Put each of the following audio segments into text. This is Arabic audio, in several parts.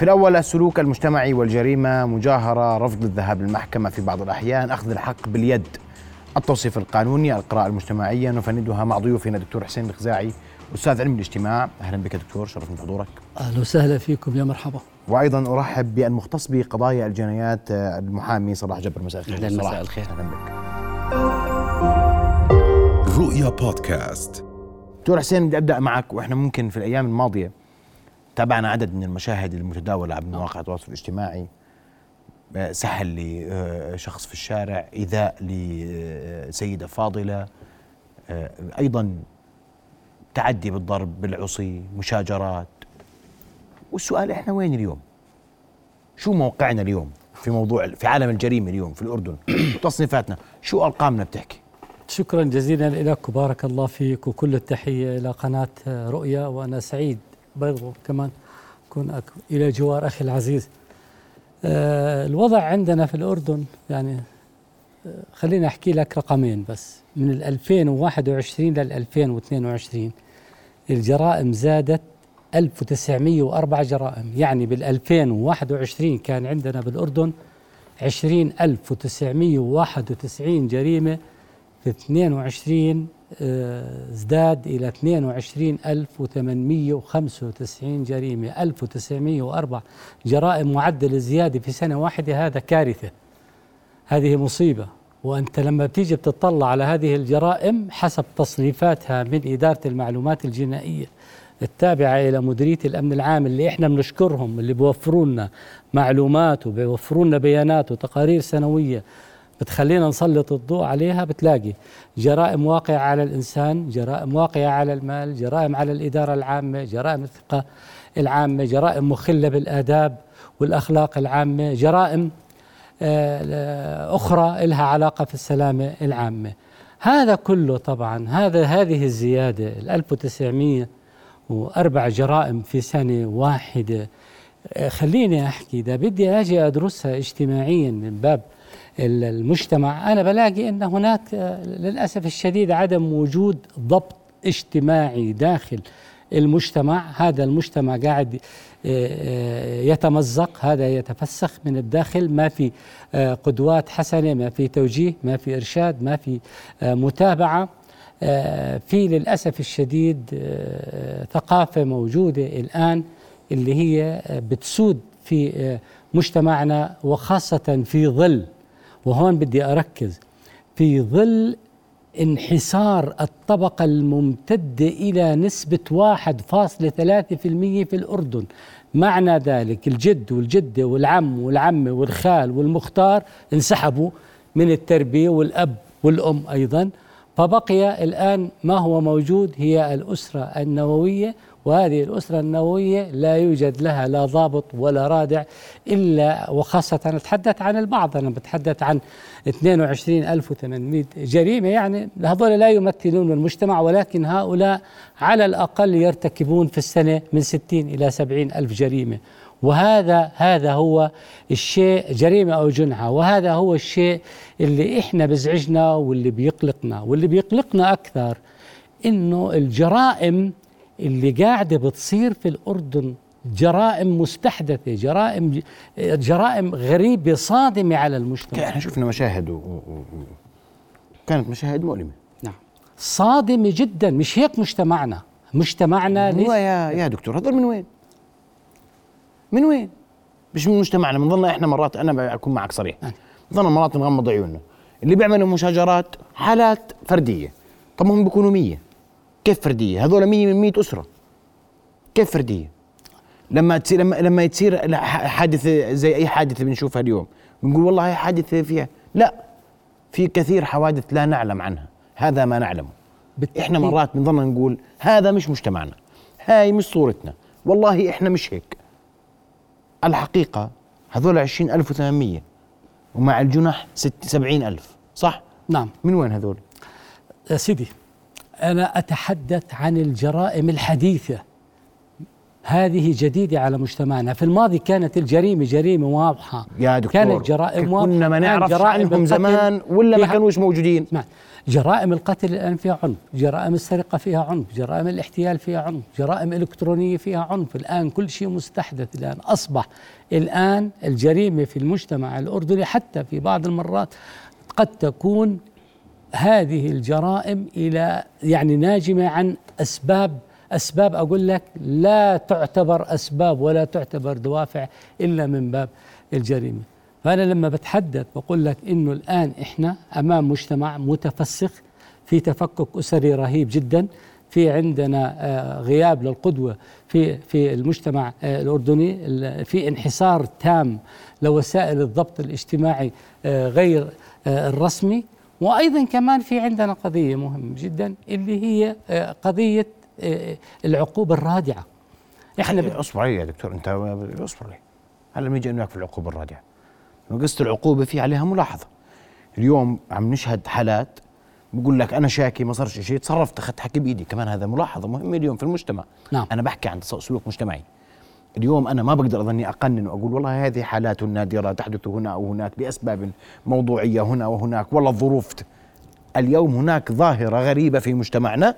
في الأول السلوك المجتمعي والجريمة مجاهرة رفض الذهاب للمحكمة في بعض الأحيان أخذ الحق باليد. التوصيف القانوني القراءة المجتمعية نفندها مع ضيوفنا دكتور حسين الخزاعي أستاذ علم الاجتماع. أهلا بك دكتور شرفنا بحضورك. أهلا وسهلا فيكم يا مرحبا. وأيضا أرحب بالمختص بقضايا الجنايات المحامي صلاح جبر. مساء الخير. أهلا مساء الخير. أهلا بك. رؤيا بودكاست. دكتور حسين بدي أبدأ معك وإحنا ممكن في الأيام الماضية تابعنا عدد من المشاهد المتداولة عبر مواقع التواصل الاجتماعي. آه، سحل لشخص في الشارع إيذاء لسيدة فاضلة. آه، أيضا تعدي بالضرب بالعصي مشاجرات. والسؤال إحنا وين اليوم؟ شو موقعنا اليوم في موضوع في عالم الجريمة اليوم في الأردن؟ تصنيفاتنا شو أرقامنا بتحكي؟ شكرا جزيلا لك وبارك الله فيك وكل التحية إلى قناة رؤيا وأنا سعيد برضو كمان أكون إلى جوار أخي العزيز. آه الوضع عندنا في الأردن يعني آه خليني أحكي لك رقمين بس. من ال 2021 لل 2022 الجرائم زادت 1904 جرائم. يعني بال 2021 كان عندنا بالأردن 20991 جريمة في 22 ازداد إلى 22895 جريمة 1904 جرائم معدل الزيادة في سنة واحدة هذا كارثة هذه مصيبة. وأنت لما بتيجي بتطلع على هذه الجرائم حسب تصنيفاتها من إدارة المعلومات الجنائية التابعة إلى مديرية الأمن العام اللي إحنا بنشكرهم اللي بيوفروا لنا معلومات وبيوفروا لنا بيانات وتقارير سنوية بتخلينا نسلط الضوء عليها بتلاقي جرائم واقعة على الإنسان جرائم واقعة على المال جرائم على الإدارة العامة جرائم الثقة العامة جرائم مخلة بالآداب والأخلاق العامة جرائم أخرى لها علاقة في السلامة العامة. هذا كله طبعا هذا هذه الزيادة ال 1904 جرائم في سنة واحدة. خليني أحكي إذا بدي أجي أدرسها اجتماعيا من باب المجتمع. أنا بلاقي أن هناك للأسف الشديد عدم وجود ضبط اجتماعي داخل المجتمع. هذا المجتمع قاعد يتمزق هذا يتفسخ من الداخل. ما في قدوات حسنة ما في توجيه ما في إرشاد ما في متابعة. في للأسف الشديد ثقافة موجودة الآن اللي هي بتسود في مجتمعنا وخاصة في ظل وهون بدي أركز. في ظل انحسار الطبقة الممتدة إلى نسبة 1.3% في الأردن معنى ذلك الجد والجدة والعم والعمة والخال والمختار انسحبوا من التربية والأب والأم أيضا فبقي الآن ما هو موجود هي الأسرة النووية وهذه الأسرة النووية لا يوجد لها لا ضابط ولا رادع إلا وخاصة أتحدث عن البعض. أنا بتحدث عن 22800 جريمة يعني هذول لا يمثلون المجتمع ولكن هؤلاء على الأقل يرتكبون في السنة من 60 إلى 70 ألف جريمة. وهذا هذا هو الشيء جريمة أو جنحة وهذا هو الشيء اللي إحنا بزعجنا واللي بيقلقنا. واللي بيقلقنا أكثر إنه الجرائم اللي قاعدة بتصير في الأردن جرائم مستحدثة جرائم جرائم غريبة صادمة على المجتمع. إحنا شفنا مشاهد و... و... كانت مشاهد مؤلمة. نعم. صادمة جدا مش هيك مجتمعنا؟ مجتمعنا وين يا يا دكتور هذول من وين؟ من وين؟ مش من مجتمعنا بنظلنا إحنا مرات أنا بكون معك صريح. بنظلنا مرات نغمض عيوننا. اللي بيعملوا مشاجرات حالات فردية طب هم بيكونوا 100 كيف فردية؟ هذول 100 من 100 أسرة كيف فردية؟ لما تصير لما لما تصير حادثة زي أي حادثة بنشوفها اليوم بنقول والله هي حادثة فيها لا في كثير حوادث لا نعلم عنها هذا ما نعلمه بالتأكيد. إحنا مرات بنضلنا نقول هذا مش مجتمعنا هاي مش صورتنا والله إحنا مش هيك الحقيقة هذول 20800 ومع الجنح 70000 صح؟ نعم من وين هذول؟ يا سيدي أنا أتحدث عن الجرائم الحديثة. هذه جديدة على مجتمعنا. في الماضي كانت الجريمة جريمة واضحة. يا دكتور كانت جرائم واضحة. كنا ما نعرف عنهم زمان ولا ما كانوش موجودين. جرائم القتل الآن فيها عنف جرائم السرقة فيها عنف جرائم الاحتيال فيها عنف جرائم إلكترونية فيها عنف. الآن كل شيء مستحدث. الآن أصبح الآن الجريمة في المجتمع الأردني حتى في بعض المرات قد تكون هذه الجرائم إلى يعني ناجمة عن أسباب أسباب أقول لك لا تعتبر أسباب ولا تعتبر دوافع إلا من باب الجريمة. فأنا لما بتحدث بقول لك إنه الآن إحنا أمام مجتمع متفسخ في تفكك أسري رهيب جدا في عندنا آه، غياب للقدوة في في المجتمع آه، الأردني ال- في انحسار تام لوسائل الضبط الاجتماعي آه، غير الرسمي. وأيضا كمان في عندنا قضية مهمة جدا اللي هي آه، قضية آه، العقوبة الرادعة. إحنا اصبر علي يا دكتور أنت اصبر علي هلا بنيجي وياك في العقوبة الرادعة. قصه العقوبة في عليها ملاحظة. اليوم عم نشهد حالات بقول لك أنا شاكي ما صارش شيء تصرفت أخذت حكي بإيدي. كمان هذا ملاحظة مهمة اليوم في المجتمع. نعم. أنا بحكي عن سلوك مجتمعي. اليوم أنا ما بقدر أظني أقنن وأقول والله هذه حالات نادرة تحدث هنا أو هناك بأسباب موضوعية هنا وهناك والله الظروف اليوم هناك ظاهرة غريبة في مجتمعنا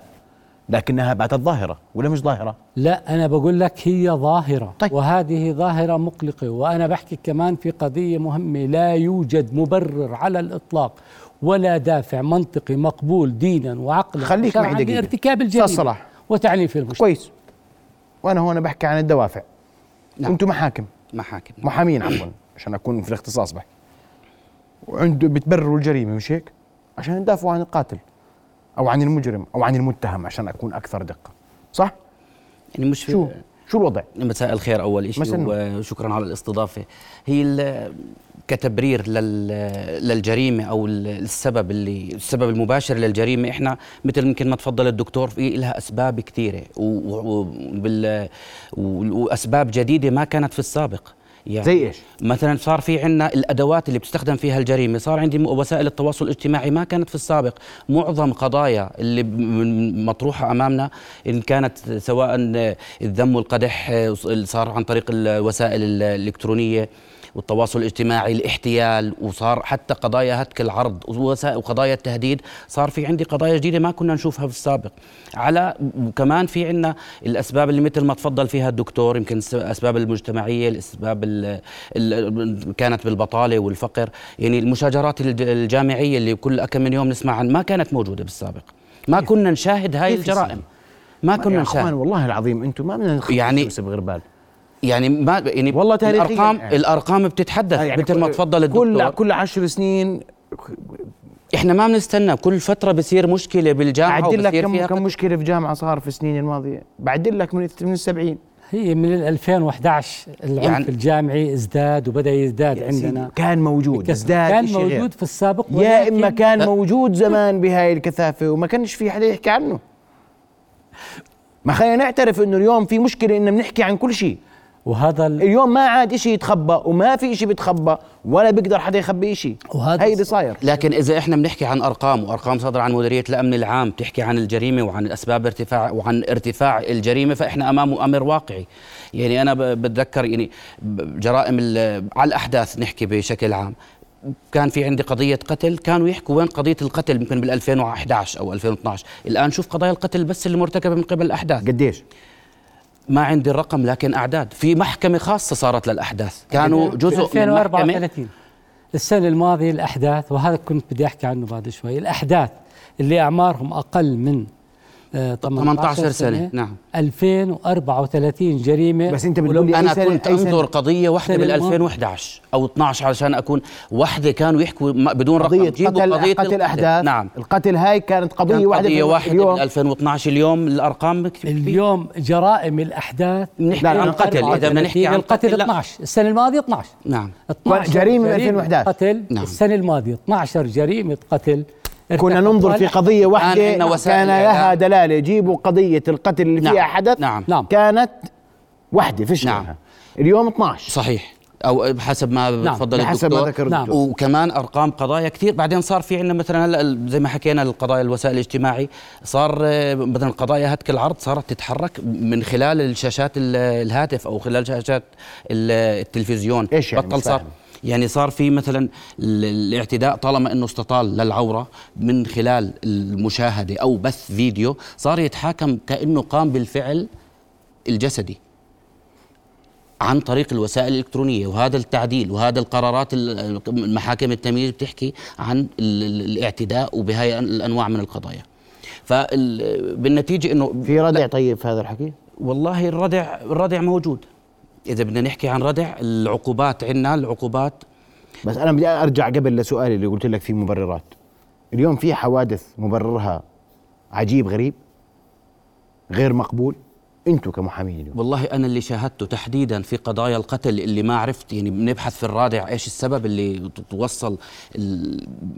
لكنها باتت ظاهرة ولا مش ظاهرة لا أنا بقول لك هي ظاهرة طيب. وهذه ظاهرة مقلقة وأنا بحكي كمان في قضية مهمة لا يوجد مبرر على الإطلاق ولا دافع منطقي مقبول دينا وعقلا خليك معي دقيقة. لارتكاب الجريمة صلاح. وتعنيف المجتمع كويس وأنا هون بحكي عن الدوافع نعم. أنتم محاكم محاكم محامين عفوا عشان أكون في الاختصاص بحكي وعنده بتبرروا الجريمة مش هيك؟ عشان يدافعوا عن القاتل أو عن المجرم أو عن المتهم عشان أكون أكثر دقة صح؟ يعني مش شو شو الوضع؟ مساء الخير أول شيء وشكرا على الاستضافة. هي كتبرير لل- للجريمة أو ال- السبب اللي السبب المباشر للجريمة. إحنا مثل يمكن ما تفضل الدكتور في لها أسباب كثيره وأسباب جديدة ما كانت في السابق. يعني زي إيش؟ مثلا صار في عندنا الأدوات اللي بتستخدم فيها الجريمة. صار عندي وسائل التواصل الاجتماعي ما كانت في السابق. معظم قضايا اللي مطروحة أمامنا إن كانت سواء الذم والقدح آه، صار عن طريق الوسائل ال- الإلكترونية. والتواصل الاجتماعي الاحتيال وصار حتى قضايا هتك العرض وقضايا التهديد صار في عندي قضايا جديدة ما كنا نشوفها في السابق. على وكمان في عندنا الأسباب اللي مثل ما تفضل فيها الدكتور يمكن الأسباب المجتمعية الأسباب ال ال كانت بالبطالة والفقر. يعني المشاجرات الج- الجامعية اللي كل كم من يوم نسمع عن ما كانت موجودة بالسابق. ما كنا نشاهد هاي الجرائم. ما كنا يا أخوان نشاهد. والله العظيم أنتم ما بدنا يعني- بغربال يعني ما يعني والله تاريخياً الارقام يعني. الأرقام بتتحدث يعني مثل ما كل- تفضل الدكتور. كل كل عشر سنين إحنا ما بنستنى كل فترة بصير مشكلة بالجامعة اعدل لك كم كم مشكلة في جامعة صار في السنين الماضية؟ بعدل لك من من السبعين. هي من ال 2011 العنف يعني- الجامعي ازداد وبدأ يزداد عندنا. كان موجود. ازداد كان غير. موجود في السابق يا إما كان موجود زمان بهاي الكثافة وما كانش في حدا يحكي عنه. ما خلينا نعترف إنه اليوم في مشكلة ان بنحكي عن كل شيء. وهذا ال- اليوم ما عاد إشي يتخبى وما في إشي بيتخبى ولا بيقدر حدا يخبي إشي. وهذا هي اللي صاير. لكن إذا إحنا بنحكي عن أرقام وأرقام صادره عن مديرية الأمن العام تحكي عن الجريمة وعن أسباب ارتفاع وعن ارتفاع الجريمة فإحنا أمام أمر واقعي. يعني أنا ب- بتذكر يعني جرائم ال- على الأحداث نحكي بشكل عام. كان في عندي قضية قتل كانوا يحكوا وين قضية القتل يمكن بال 2011 أو 2012 الآن شوف قضايا القتل بس اللي مرتكبة من قبل الأحداث. قديش؟ ما عندي الرقم لكن أعداد. في محكمة خاصة صارت للأحداث. كانوا جزء من محكمة. 2034 السنة الماضية الأحداث وهذا كنت بدي أحكي عنه بعد شوي. الأحداث اللي أعمارهم أقل من آه، 18 سنة، نعم. 2034 جريمة بس أنت بتقول لي سنة- كنت سنة؟ قضية واحدة سنة بال الماضية. 2011 أو 12 علشان أكون واحدة كانوا يحكوا ما- بدون رقم قضية قتل قضية قتل القتل. أحداث نعم القتل هاي كانت قضية كانت واحدة قضية في واحدة اليوم بال 2012 اليوم الأرقام كتير. اليوم جرائم الأحداث بنحكي عن قتل إذا بدنا نحكي عن القتل قتل لا. 12 السنة الماضية 12 نعم 12 جريمة 2011. قتل نعم. السنة الماضية 12 جريمة قتل كنا ننظر في. قضية واحدة كان لها. دلالة جيبوا قضية القتل اللي نعم، فيها حدث نعم. نعم. كانت واحدة فيش نعم. اليوم 12 صحيح أو حسب ما نعم. تفضل بحسب الدكتور ما ذكر نعم. وكمان أرقام قضايا كثير بعدين صار في عندنا مثلا هلا زي ما حكينا القضايا الوسائل الاجتماعي صار آه، مثلا قضايا هتك العرض صارت تتحرك من خلال الشاشات ال- الهاتف أو خلال شاشات ال- التلفزيون إيش يعني؟ بطل صار فاهم. يعني صار في مثلا ال- الاعتداء طالما إنه استطال للعورة من خلال المشاهدة أو بث فيديو صار يتحاكم كأنه قام بالفعل الجسدي عن طريق الوسائل الإلكترونية وهذا التعديل وهذا القرارات ال- المحاكم التمييز بتحكي عن ال- ال- الاعتداء وبهاي الأنواع من القضايا. فبالنتيجة أنه في ردع طيب في هذا الحكي؟ والله الردع الردع موجود. إذا بدنا نحكي عن ردع العقوبات عندنا العقوبات. بس أنا بدي أرجع قبل لسؤالي اللي قلت لك فيه مبررات. اليوم في حوادث مبررها عجيب غريب غير مقبول؟ أنتم كمحامين اليوم. والله أنا اللي شاهدته تحديدا في قضايا القتل اللي ما عرفت يعني بنبحث في الرادع إيش السبب اللي توصل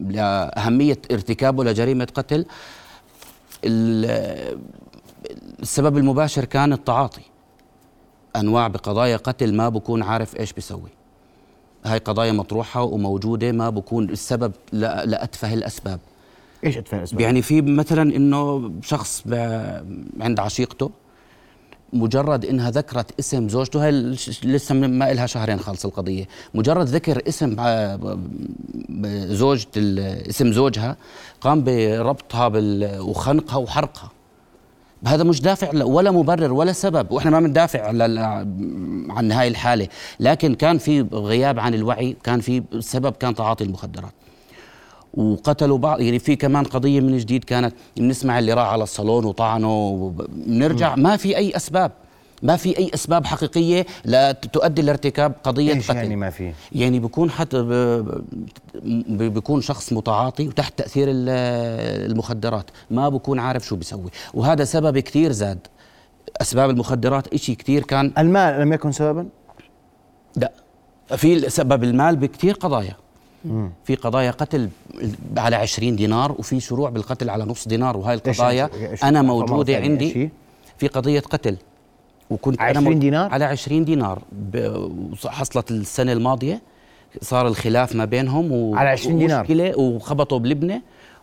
لأهمية ارتكابه لجريمة قتل. ال- السبب المباشر كان التعاطي. أنواع بقضايا قتل ما بكون عارف إيش بيسوي. هاي قضايا مطروحة وموجودة ما بكون السبب لأتفه الأسباب. إيش ادفع الأسباب؟ يعني في مثلا إنه شخص عند عشيقته مجرد إنها ذكرت اسم زوجته هاي لسه ما لها شهرين خالص القضية. مجرد ذكر اسم ب- زوجة اسم زوجها قام بربطها وخنقها وحرقها. هذا مش دافع ولا مبرر ولا سبب وإحنا ما بندافع عن هاي الحالة. لكن كان في غياب عن الوعي كان في سبب كان تعاطي المخدرات. وقتلوا بعض يعني في كمان قضية من جديد كانت بنسمع اللي راح على الصالون وطعنه بنرجع ما في أي أسباب. ما في أي أسباب حقيقية لا تؤدي لارتكاب قضية إيش قتل. يعني ما في؟ يعني بيكون حتى بيكون شخص متعاطي وتحت تأثير ال- المخدرات. ما بكون عارف شو بيسوي وهذا سبب كثير زاد. أسباب المخدرات إشي كثير كان. المال لم يكن سببا؟ لا. في سبب المال بكثير قضايا. في قضايا قتل على 20 دينار وفي شروع بالقتل على نص دينار. وهاي إيش- القضايا إيش- أنا موجودة ثانية، عندي. إيش؟ في قضية قتل. وكنت أنا 20 مو- دينار؟ على 20 دينار حصلت السنة الماضية صار الخلاف ما بينهم و... على 20 دينار؟ ومشكلة وخبطوا بلبنه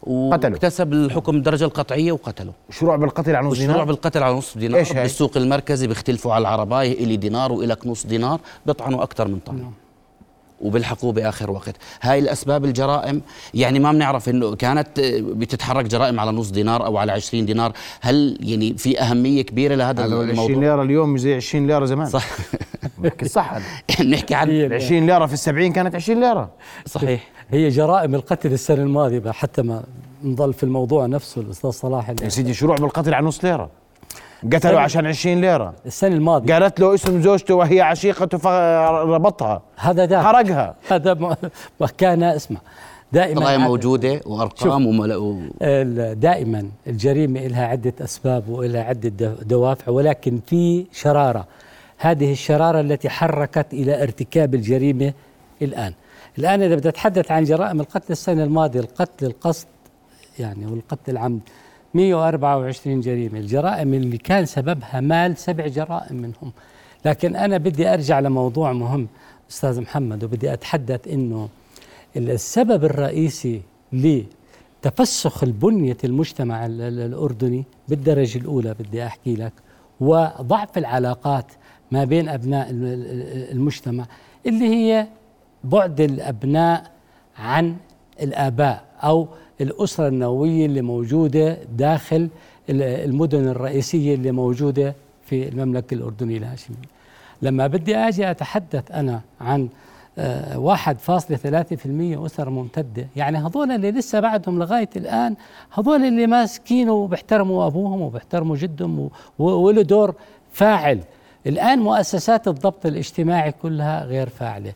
قتلوا. واكتسب الحكم الدرجه القطعية وقتلوا شروع بالقتل على نص دينار بالقتل على نص دينار إيش؟ بالسوق المركزي بيختلفوا على العرباية إلي دينار وإلك نص دينار بيطعنوا أكثر من طعن وبيلحقوه بآخر وقت. هاي الأسباب الجرائم يعني ما بنعرف إنه كانت آه، بتتحرك جرائم على نص دينار أو على 20 دينار. هل يعني في أهمية كبيرة لهذا هذا 20 الموضوع ليرة اليوم زي 20 ليرة زمان. صح. بحكي صح. هذا نحكي عن 20 ليرة في السبعين كانت 20 ليرة. صحيح. هي جرائم القتل السنة الماضية حتى ما نضل في الموضوع نفسه الأستاذ صلاح. يا سيدي شروع بالقتل على نص ليرة؟ قتلوا عشان 20 ليرة. السنة الماضية. قالت له اسم زوجته وهي عشيقته فربطها. هذا ده حرقها. هذا ما- كان اسمع دائما قضايا موجودة وأرقام ومل... دائما الجريمة لها عدة أسباب ولها عدة دو- دوافع ولكن في شرارة. هذه الشرارة التي حركت إلى ارتكاب الجريمة الآن. الآن إذا بدي أتحدث عن جرائم القتل السنة الماضية القتل القصد يعني والقتل العمد. 124 جريمة. الجرائم اللي كان سببها مال سبع جرائم منهم. لكن أنا بدي أرجع لموضوع مهم أستاذ محمد وبدي أتحدث إنه السبب الرئيسي لتفسخ البنية المجتمع ال- ال- الأردني بالدرجة الأولى بدي أحكي لك وضعف العلاقات ما بين أبناء ال- ال- المجتمع اللي هي بعد الأبناء عن الآباء أو الأسرة النووية اللي موجودة داخل ال- المدن الرئيسية اللي موجودة في المملكة الأردنية الهاشمية. لما بدي أجي أتحدث أنا عن آه، واحد فاصلة ثلاثة في المية أسر ممتدة يعني هذول اللي لسه بعدهم لغاية الآن هذول اللي ماسكين وبيحترموا أبوهم وبيحترموا جدهم وله دور فاعل. الآن مؤسسات الضبط الاجتماعي كلها غير فاعلة.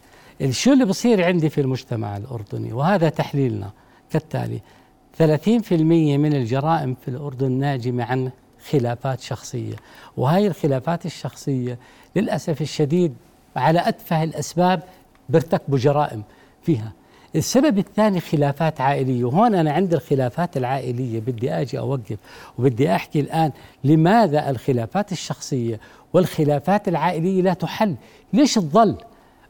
شو اللي بصير عندي في المجتمع الأردني؟ وهذا تحليلنا. كالتالي 30% من الجرائم في الأردن ناجمة عن خلافات شخصية. وهي الخلافات الشخصية للأسف الشديد على أتفه الأسباب بيرتكبوا جرائم فيها. السبب الثاني خلافات عائلية وهون أنا عند الخلافات العائلية بدي أجي أوقف وبدي أحكي الآن لماذا الخلافات الشخصية والخلافات العائلية لا تحل. ليش تظل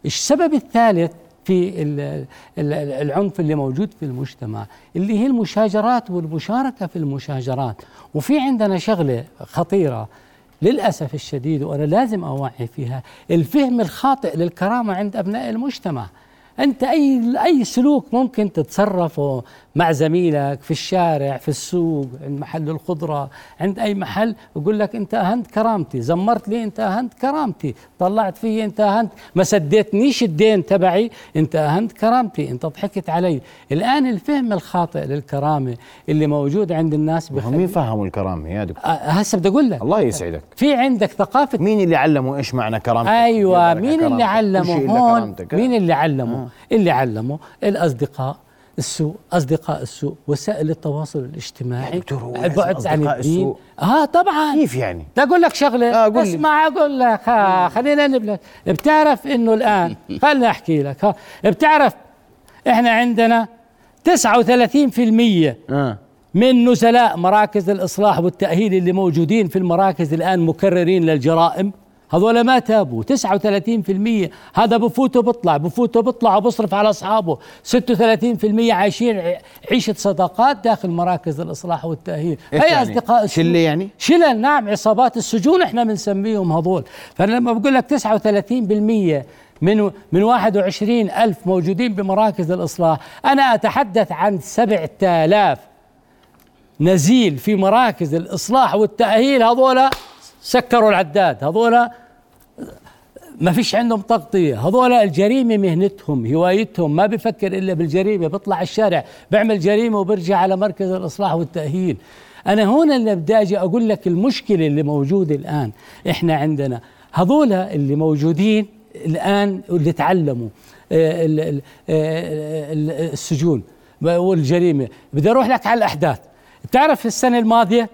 السبب الثالث في ال- ال- العنف اللي موجود في المجتمع اللي هي المشاجرات والمشاركة في المشاجرات. وفي عندنا شغلة خطيرة للأسف الشديد وأنا لازم أوعي فيها الفهم الخاطئ للكرامة عند أبناء المجتمع. أنت أي أي سلوك ممكن تتصرفه مع زميلك في الشارع في السوق عند محل الخضرة عند أي محل يقول لك أنت أهنت كرامتي زمرت لي أنت أهنت كرامتي طلعت في أنت أهنت ما سديتنيش الدين تبعي أنت أهنت كرامتي أنت ضحكت علي. الآن الفهم الخاطئ للكرامة اللي موجود عند الناس هم مين فهموا الكرامة؟ يا دكتور. أه، هسه بدي أقول لك. الله يسعدك. في عندك ثقافة مين اللي علموا إيش معنى كرامتك؟ أيوه مين اللي علمه هون. مين اللي علمه؟ اللي علمه الأصدقاء السوء أصدقاء السوء وسائل التواصل الاجتماعي. دكتور، هو البعد عن أصدقاء الدين؟ آه طبعا. كيف يعني؟ أقول لك شغلة. آه، قول. اسمع أقول لك ها خلينا نبلش بتعرف إنه الآن خليني أحكي لك. ها بتعرف إحنا عندنا 39% آه. من نزلاء مراكز الإصلاح والتأهيل اللي موجودين في المراكز الآن مكررين للجرائم. هذول ما تابوا. 39% هذا بفوت وبطلع بفوت وبطلع وبصرف على أصحابه. 36% عايشين ع- عيشة صداقات داخل مراكز الإصلاح والتأهيل. إيش هي يعني؟ أصدقاء السوء. شلة يعني؟ شلة. نعم. عصابات السجون إحنا بنسميهم هذول. فأنا لما بقول لك 39% من من 21 ألف موجودين بمراكز الإصلاح أنا أتحدث عن 7000 نزيل في مراكز الإصلاح والتأهيل هذول سكروا العداد. هذول ما فيش عندهم تغطية. هذول الجريمة مهنتهم هوايتهم. ما بفكر إلا بالجريمة. بيطلع الشارع بيعمل جريمة وبرجع على مركز الإصلاح والتأهيل. أنا هون اللي بدي أجي أقول لك المشكلة اللي موجودة الآن إحنا عندنا. هذول اللي موجودين الآن واللي تعلموا آه، آه، ال- السجون والجريمة. بدي أروح لك على الأحداث. بتعرف السنة الماضية؟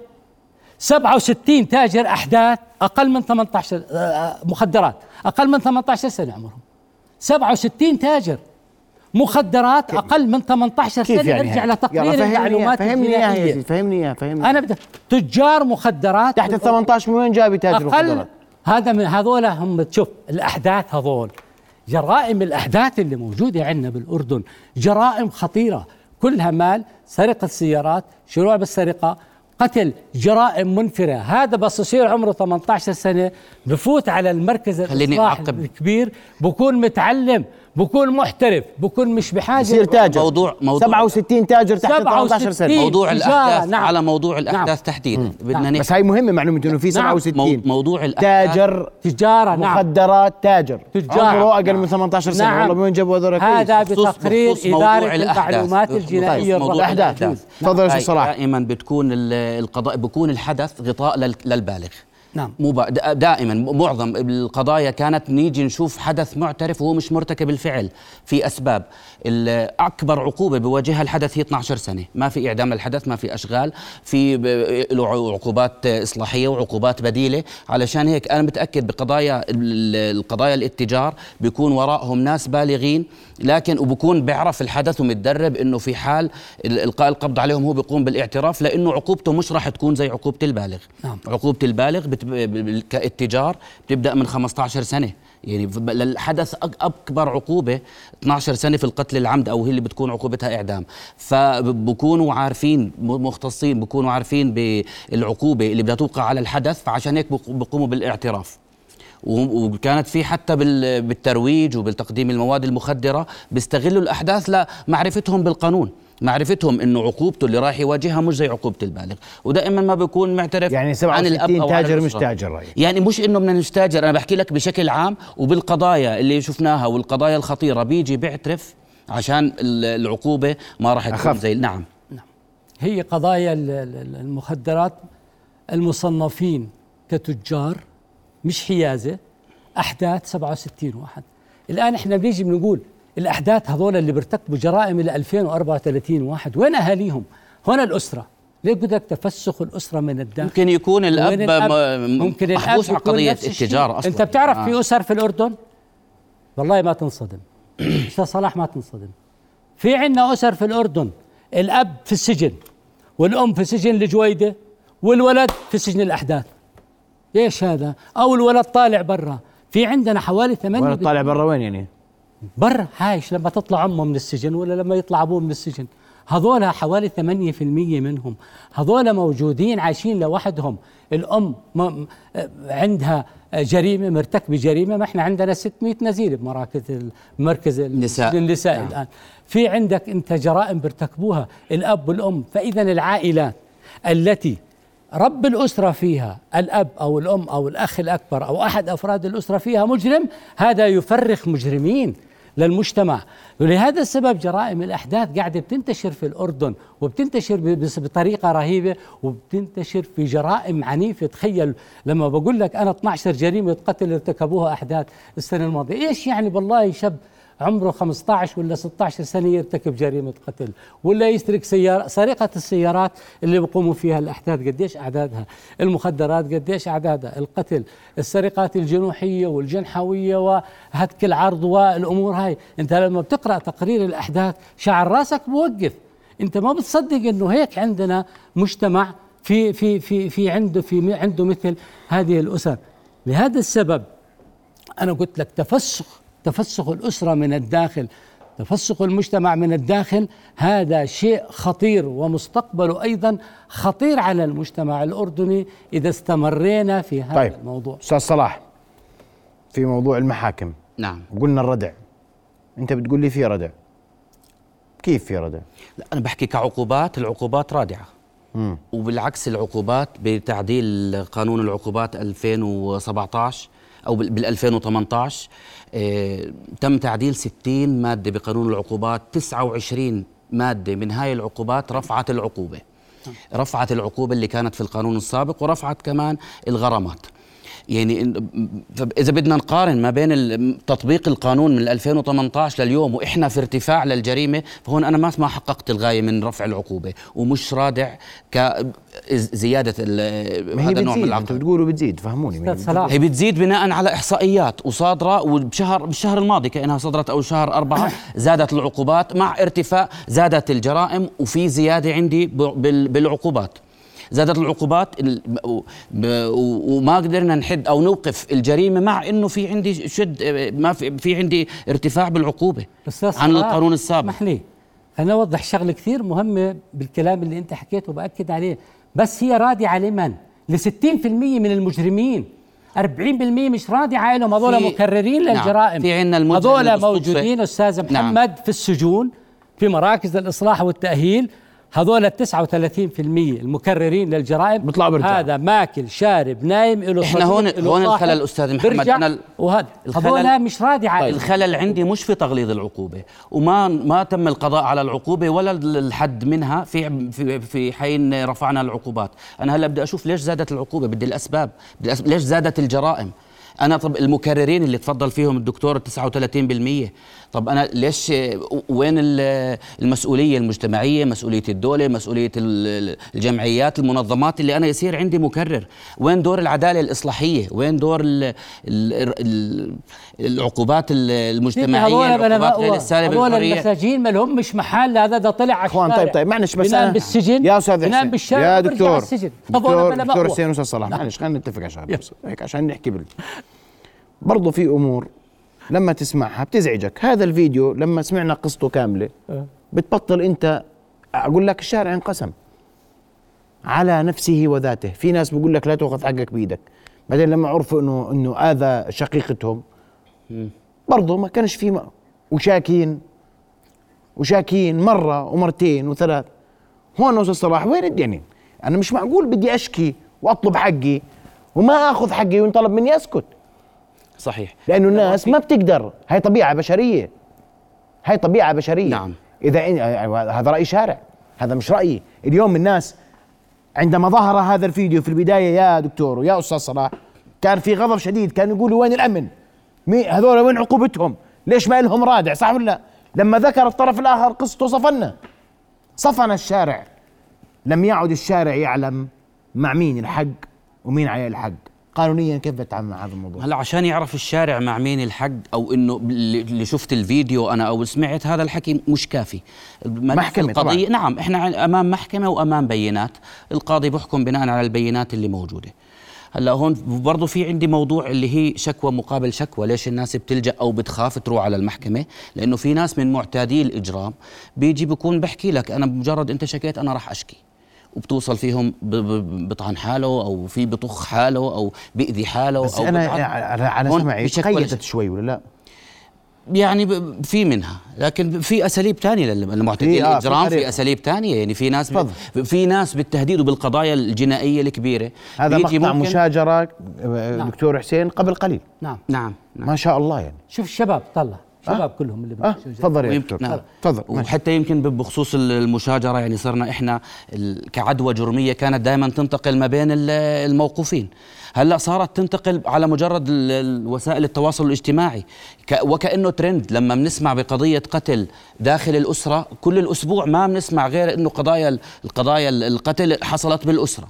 67 تاجر أحداث أقل من 18 آه، مخدرات. أقل من 18 سنة عمرهم. 67 تاجر. مخدرات أقل من 18 كيف سنة. يعني ارجع؟ لتقرير المعلومات فهمني إياها يا سيدي فهمني إياها فهمني أنا بدي تجار مخدرات. تحت ال 18 من وين جاب يتاجر أقل مخدرات؟ هذا من هذول هم شوف الأحداث هذول. جرائم الأحداث اللي موجودة عندنا بالأردن. جرائم خطيرة. كلها مال سرقة سيارات شروع بالسرقة قتل جرائم منفرة. هذا بس يصير عمره 18 سنة. بفوت على المركز أعقب. الكبير. بكون متعلم. بكون محترف بكون مش بحاجة يصير تاجر موضوع- موضوع- 67 تاجر تحت 18 سنة 67 موضوع الأحداث نعم. على موضوع الأحداث نعم. تحديدا بدنا نعم. نحكي بس هاي مهمة معلومة إنه في نعم. 67 مو- موضوع الأحداث- تاجر تجارة نعم مخدرات تاجر تجار. عمره أقل من 18 سنة والله من وين جابوا هذول هذا بتقرير الأحداث. المعلومات بخصوص الجنائية موضوع الرقمية. الأحداث. تفضل يا أستاذ هاي صلاح. دائما بتكون ال- القضاء بكون الحدث غطاء لل- للبالغ نعم. مو دائما معظم القضايا كانت نيجي نشوف حدث معترف وهو مش مرتكب الفعل في أسباب. اكبر عقوبة بواجهها الحدث هي 12 سنة. ما في إعدام للحدث ما في أشغال في له عقوبات إصلاحية وعقوبات بديلة. علشان هيك أنا متأكد بقضايا ال- القضايا الاتجار بيكون وراءهم ناس بالغين. لكن وبكون بيعرف الحدث ومتدرب إنه في حال ال- إلقاء القبض عليهم هو بيقوم بالاعتراف لأنه عقوبته مش راح تكون زي عقوبة البالغ. نعم. عقوبة البالغ كاتجار بتبدأ من 15 سنة. يعني للحدث أكبر عقوبة 12 سنة في القتل العمد أو هي اللي بتكون عقوبتها إعدام. فبكونوا عارفين مختصين بكونوا عارفين بالعقوبة اللي بدها توقع على الحدث فعشان هيك بق- بقوموا بالاعتراف. وكانت في حتى بال- بالترويج وبالتقديم المواد المخدرة بيستغلوا الأحداث لمعرفتهم بالقانون. معرفتهم إنه عقوبته اللي راح يواجهها مش زي عقوبة البالغ ودائما ما بيكون معترف يعني عن الأب 67 أو عن تاجر مش. تاجر رأيك. يعني مش إنه بدنا نستاجر أنا بحكي لك بشكل عام وبالقضايا اللي شفناها والقضايا الخطيرة بيجي بيعترف عشان ال- العقوبة ما راح تكون أخف. زي نعم هي قضايا ال- ال- المخدرات المصنفين كتجار مش حيازة أحداث 67 واحد الآن إحنا بنيجي بنقول الأحداث هذول اللي بيرتكبوا جرائم إلى 2034 واحد وين أهاليهم هنا الأسرة ليه بدك تفسخ الأسرة من الداخل ممكن يكون الأب, الأب؟ ممكن الأب محبوس على قضيه. التجارة أصلا أنت بتعرف آه. في أسر في الأردن والله ما تنصدم أستاذ صلاح ما تنصدم في عندنا أسر في الأردن الأب في السجن والأم في سجن الجويدة والولد في سجن الأحداث إيش هذا؟ أو الولد طالع برا في عندنا حوالي ثمانية ولا طالع برا وين يعني؟ بر عايش لما تطلع امه من السجن ولا لما يطلع أبوه من السجن. هذول حوالي 8% منهم. هذول موجودين عايشين لوحدهم. الأم عندها جريمة مرتكبه جريمه ما إحنا عندنا 600 نزيل بمراكز مركز النساء. النساء نعم. الآن. في عندك أنت جرائم بيرتكبوها. الأب والأم. فإذا العائلات التي رب الأسرة فيها الأب أو الأم أو الأخ الأكبر أو أحد أفراد الأسرة فيها مجرم هذا يفرخ مجرمين. للمجتمع. ولهذا السبب جرائم الأحداث قاعدة بتنتشر في الأردن وبتنتشر بطريقة رهيبة وبتنتشر في جرائم عنيفة. تخيل لما بقول لك أنا 12 جريمة قتل ارتكبوها أحداث السنة الماضية إيش يعني والله شاب عمره 15 ولا 16 سنة يرتكب جريمة قتل ولا يسرق سيارة سرقة السيارات اللي بيقوموا فيها الأحداث قديش أعدادها المخدرات قديش أعدادها القتل السرقات الجنوحية والجنحوية وهتك العرض والأمور هاي. أنت لما بتقرأ تقرير الأحداث شعر راسك بوقف أنت ما بتصدق أنه هيك عندنا مجتمع في في في في عنده في عنده مثل هذه الأسر. لهذا السبب أنا قلت لك تفسخ تفسخ الأسرة من الداخل تفسخ المجتمع من الداخل هذا شيء خطير ومستقبله أيضا خطير على المجتمع الأردني إذا استمرينا في هذا طيب الموضوع. أستاذ صلاح في موضوع المحاكم. نعم. وقلنا الردع. أنت بتقول لي في ردع. كيف في ردع؟ لا أنا بحكي كعقوبات العقوبات رادعة. مم. وبالعكس العقوبات بتعديل قانون العقوبات 2017 أو بال 2018 آه، تم تعديل 60 مادة بقانون العقوبات 29 مادة من هاي العقوبات رفعت العقوبة. رفعت العقوبة اللي كانت في القانون السابق ورفعت كمان الغرامات. يعني إن- إذا بدنا نقارن ما بين تطبيق القانون من 2018 لليوم وإحنا في ارتفاع للجريمة فهون أنا ما ما حققت الغاية من رفع العقوبة ومش رادع كزياده هذا النوع من العقوبه بتقولوا بتزيد فهموني. هي أستاذ صلاح هي بتزيد بناء على إحصائيات وصادرة وبشهر بالشهر الماضي كأنها صدرت أو شهر أربعة زادت العقوبات مع ارتفاع زادت الجرائم وفي زيادة عندي بالعقوبات. زادت العقوبات وما قدرنا نحد أو نوقف الجريمة مع إنه في عندي شد ما في, في عندي ارتفاع بالعقوبة عن القانون السابق اسمح لي خليني أوضح شغلة كثير مهمة بالكلام اللي أنت حكيته وبأكد عليه بس هي رادعة لمن؟ ل 60% من المجرمين 40% مش رادعة لهم هذول في- مكررين نعم، للجرائم في عنا المجرم هذول. موجودين أستاذ نعم. محمد في السجون في مراكز الإصلاح والتأهيل هذول ال 39% المكررين للجرائم بيطلعوا بيرجعوا. هذا ماكل شارب نايم له إحنا صديق، هون- هون الخلل أستاذ محمد، ال- وهذا. الخلل- هذول مش رادعة. طيب. الخلل عندي مش في تغليظ العقوبة وما ما تم القضاء على العقوبة ولا الحد منها في في في حين رفعنا العقوبات. أنا هلأ بدي أشوف ليش زادت العقوبة؟ بدي الأسباب. بدي. ليش زادت الجرائم؟ أنا طب المكررين اللي تفضل فيهم الدكتور 39% طب أنا ليش وين ال- المسؤولية المجتمعية مسؤولية الدولة مسؤولية ال- الجمعيات المنظمات اللي أنا يصير عندي مكرر؟ وين دور العدالة الإصلاحية؟ وين دور ال ال ال العقوبات المجتمعية هذول العقوبات غير بلا السالبه هذول المساجين ما لهمش محل هذا ده طلع على إخوان طيب طيب معلش بس بينام أنا بالسجن يا أستاذ حسين بالشارع يا على دكتور السجن. دكتور دكتور. حسين أستاذ صلاح معلش خلينا نتفق عشان بس هيك عشان نحكي بال برضه في أمور لما تسمعها بتزعجك. هذا الفيديو لما سمعنا قصته كاملة بتبطل انت أقول لك الشارع انقسم. على نفسه وذاته. في ناس بيقول لك لا تاخذ حقك بإيدك. بعدين لما عرفوا إنه إنه اذى شقيقتهم برضه ما كانش في م- وشاكين وشاكين مرة ومرتين وثلاث. هون أستاذ صلاح وين الدنيا؟ أنا مش معقول بدي أشكي وأطلب حقي وما أخذ حقي وينطلب مني أسكت. صحيح. لأنه الناس ما بتقدر. هاي طبيعة بشرية. هاي طبيعة بشرية. نعم. إذا إن- هذا رأي شارع. هذا مش رأيي. اليوم الناس عندما ظهر هذا الفيديو في البداية يا دكتور ويا أستاذ صلاح كان في غضب شديد. كانوا يقولوا وين الأمن؟ مي هذول وين عقوبتهم؟ ليش ما لهم رادع؟ صح ولا لا؟ لما ذكر الطرف الآخر قصته صفنا. صفن الشارع. لم يعد الشارع يعلم مع مين الحق ومين عليه الحق. قانونيا كيف بتعامل مع هذا الموضوع؟ هلا عشان يعرف الشارع مع مين الحق أو إنه اللي شفت الفيديو أنا أو سمعت هذا الحكي مش كافي. محكمة القضية طبعاً. نعم إحنا أمام محكمة وأمام بينات القاضي بيحكم بناء على البينات اللي موجودة. هلا هون برضه في عندي موضوع اللي هي شكوى مقابل شكوى ليش الناس بتلجأ أو بتخاف تروح على المحكمة؟ لأنه في ناس من معتادي الإجرام بيجي بيكون بحكي لك أنا بمجرد أنت شكيت أنا راح أشكي. وبتوصل فيهم بطعن حاله أو في بطخ حاله أو بيأذي حاله بس أو أنا. على سمعي قيدت شوي ولا لا؟ يعني ب- في منها لكن في أساليب ثانية للمعتدين في- آه، في الإجرام في طريقة. أساليب ثانية يعني في ناس. في ناس بالتهديد وبالقضايا الجنائية الكبيرة هذا مقطع ممكن- مشاجرة آه، نعم. دكتور حسين قبل قليل نعم نعم نعم ما شاء الله يعني شوف الشباب طلع شباب كلهم اللي بيمشوا تفضل يا دكتور. نعم. تفضل. وحتى يمكن بخصوص المشاجرة يعني صرنا إحنا كعدوى جرمية كانت دائما تنتقل ما بين ال- الموقوفين. هلأ صارت تنتقل على مجرد وسائل التواصل الاجتماعي. وكأنه ترند لما بنسمع بقضية قتل داخل الأسرة كل الأسبوع ما بنسمع غير إنه قضايا ال- القضايا ال- القتل حصلت بالأسرة.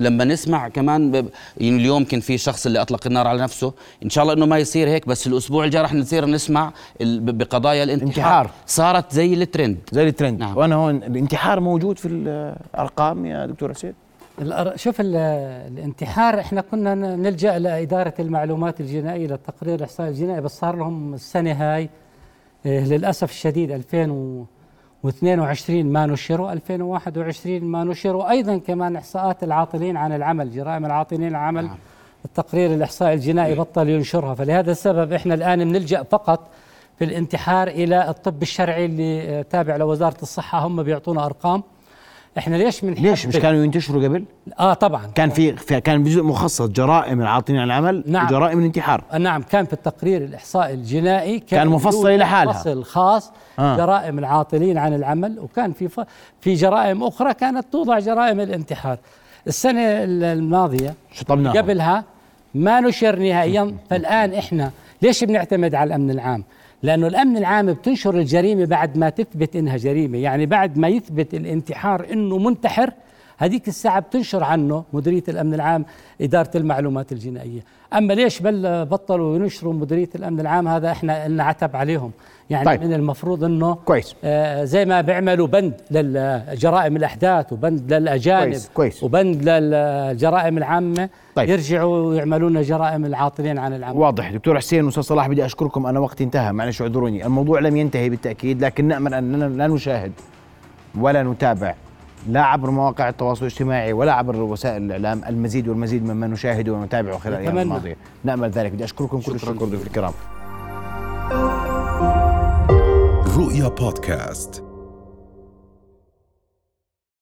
ولما نسمع كمان ب... يعني اليوم كان في شخص اللي أطلق النار على نفسه إن شاء الله إنه ما يصير هيك بس الأسبوع الجاي رح نصير نسمع بقضايا الانتحار انتحار. صارت زي الترند زي الترند نعم. وأنا هون الانتحار موجود في الأرقام يا دكتور حسين الأر- شوف ال- الانتحار إحنا كنا نلجأ لإدارة المعلومات الجنائية للتقرير الاحصائي الجنائي بس صار لهم السنة هاي إيه، للأسف الشديد 2022 ما نشروا 2021 ما نشروا. أيضا كمان إحصاءات العاطلين عن العمل جرائم العاطلين عن العمل نعم. التقرير الإحصائي الجنائي بطل ينشرها. فلهذا السبب إحنا الآن بنلجأ فقط في الانتحار إلى الطب الشرعي اللي آه، تابع لوزارة الصحة. هم بيعطونا أرقام. إحنا ليش من ليش مش كانوا ينتشروا قبل؟ آه طبعا كان في, في كان جزء مخصص جرائم العاطلين عن العمل نعم. وجرائم الانتحار آه، نعم كان في التقرير الإحصائي الجنائي كان مفصل يوجد لحالها. فصل خاص آه. جرائم العاطلين عن العمل وكان في ف... في جرائم أخرى كانت توضع جرائم الانتحار السنة ال- الماضية شطبناهم قبلها ما نشر نهائيا فالآن إحنا ليش بنعتمد على الأمن العام لأنه الأمن العام بتنشر الجريمة بعد ما تثبت إنها جريمة يعني بعد ما يثبت الانتحار إنه منتحر هذيك الساعة بتنشر عنه مديرية الأمن العام إدارة المعلومات الجنائية أما ليش بل بطلوا ينشروا مديرية الأمن العام هذا إحنا لنا عتب عليهم يعني طيب. من المفروض أنه كويس. آه زي ما بيعملوا بند للجرائم الأحداث وبند للأجانب كويس، كويس. وبند للجرائم العامة طيب. يرجعوا ويعملوا لنا جرائم العاطلين عن العمل واضح دكتور حسين واستاذ صلاح بدي أشكركم أنا وقتي انتهى معلش اعذروني الموضوع لم ينتهي بالتأكيد لكن نأمل أننا لا نشاهد ولا نتابع لا عبر مواقع التواصل الاجتماعي ولا عبر وسائل الإعلام المزيد والمزيد مما نشاهده ونتابعه خلال الأيام. الماضية. نأمل ذلك. بدي أشكركم كل الشكر. ضيوف الكرام رؤيا بودكاست.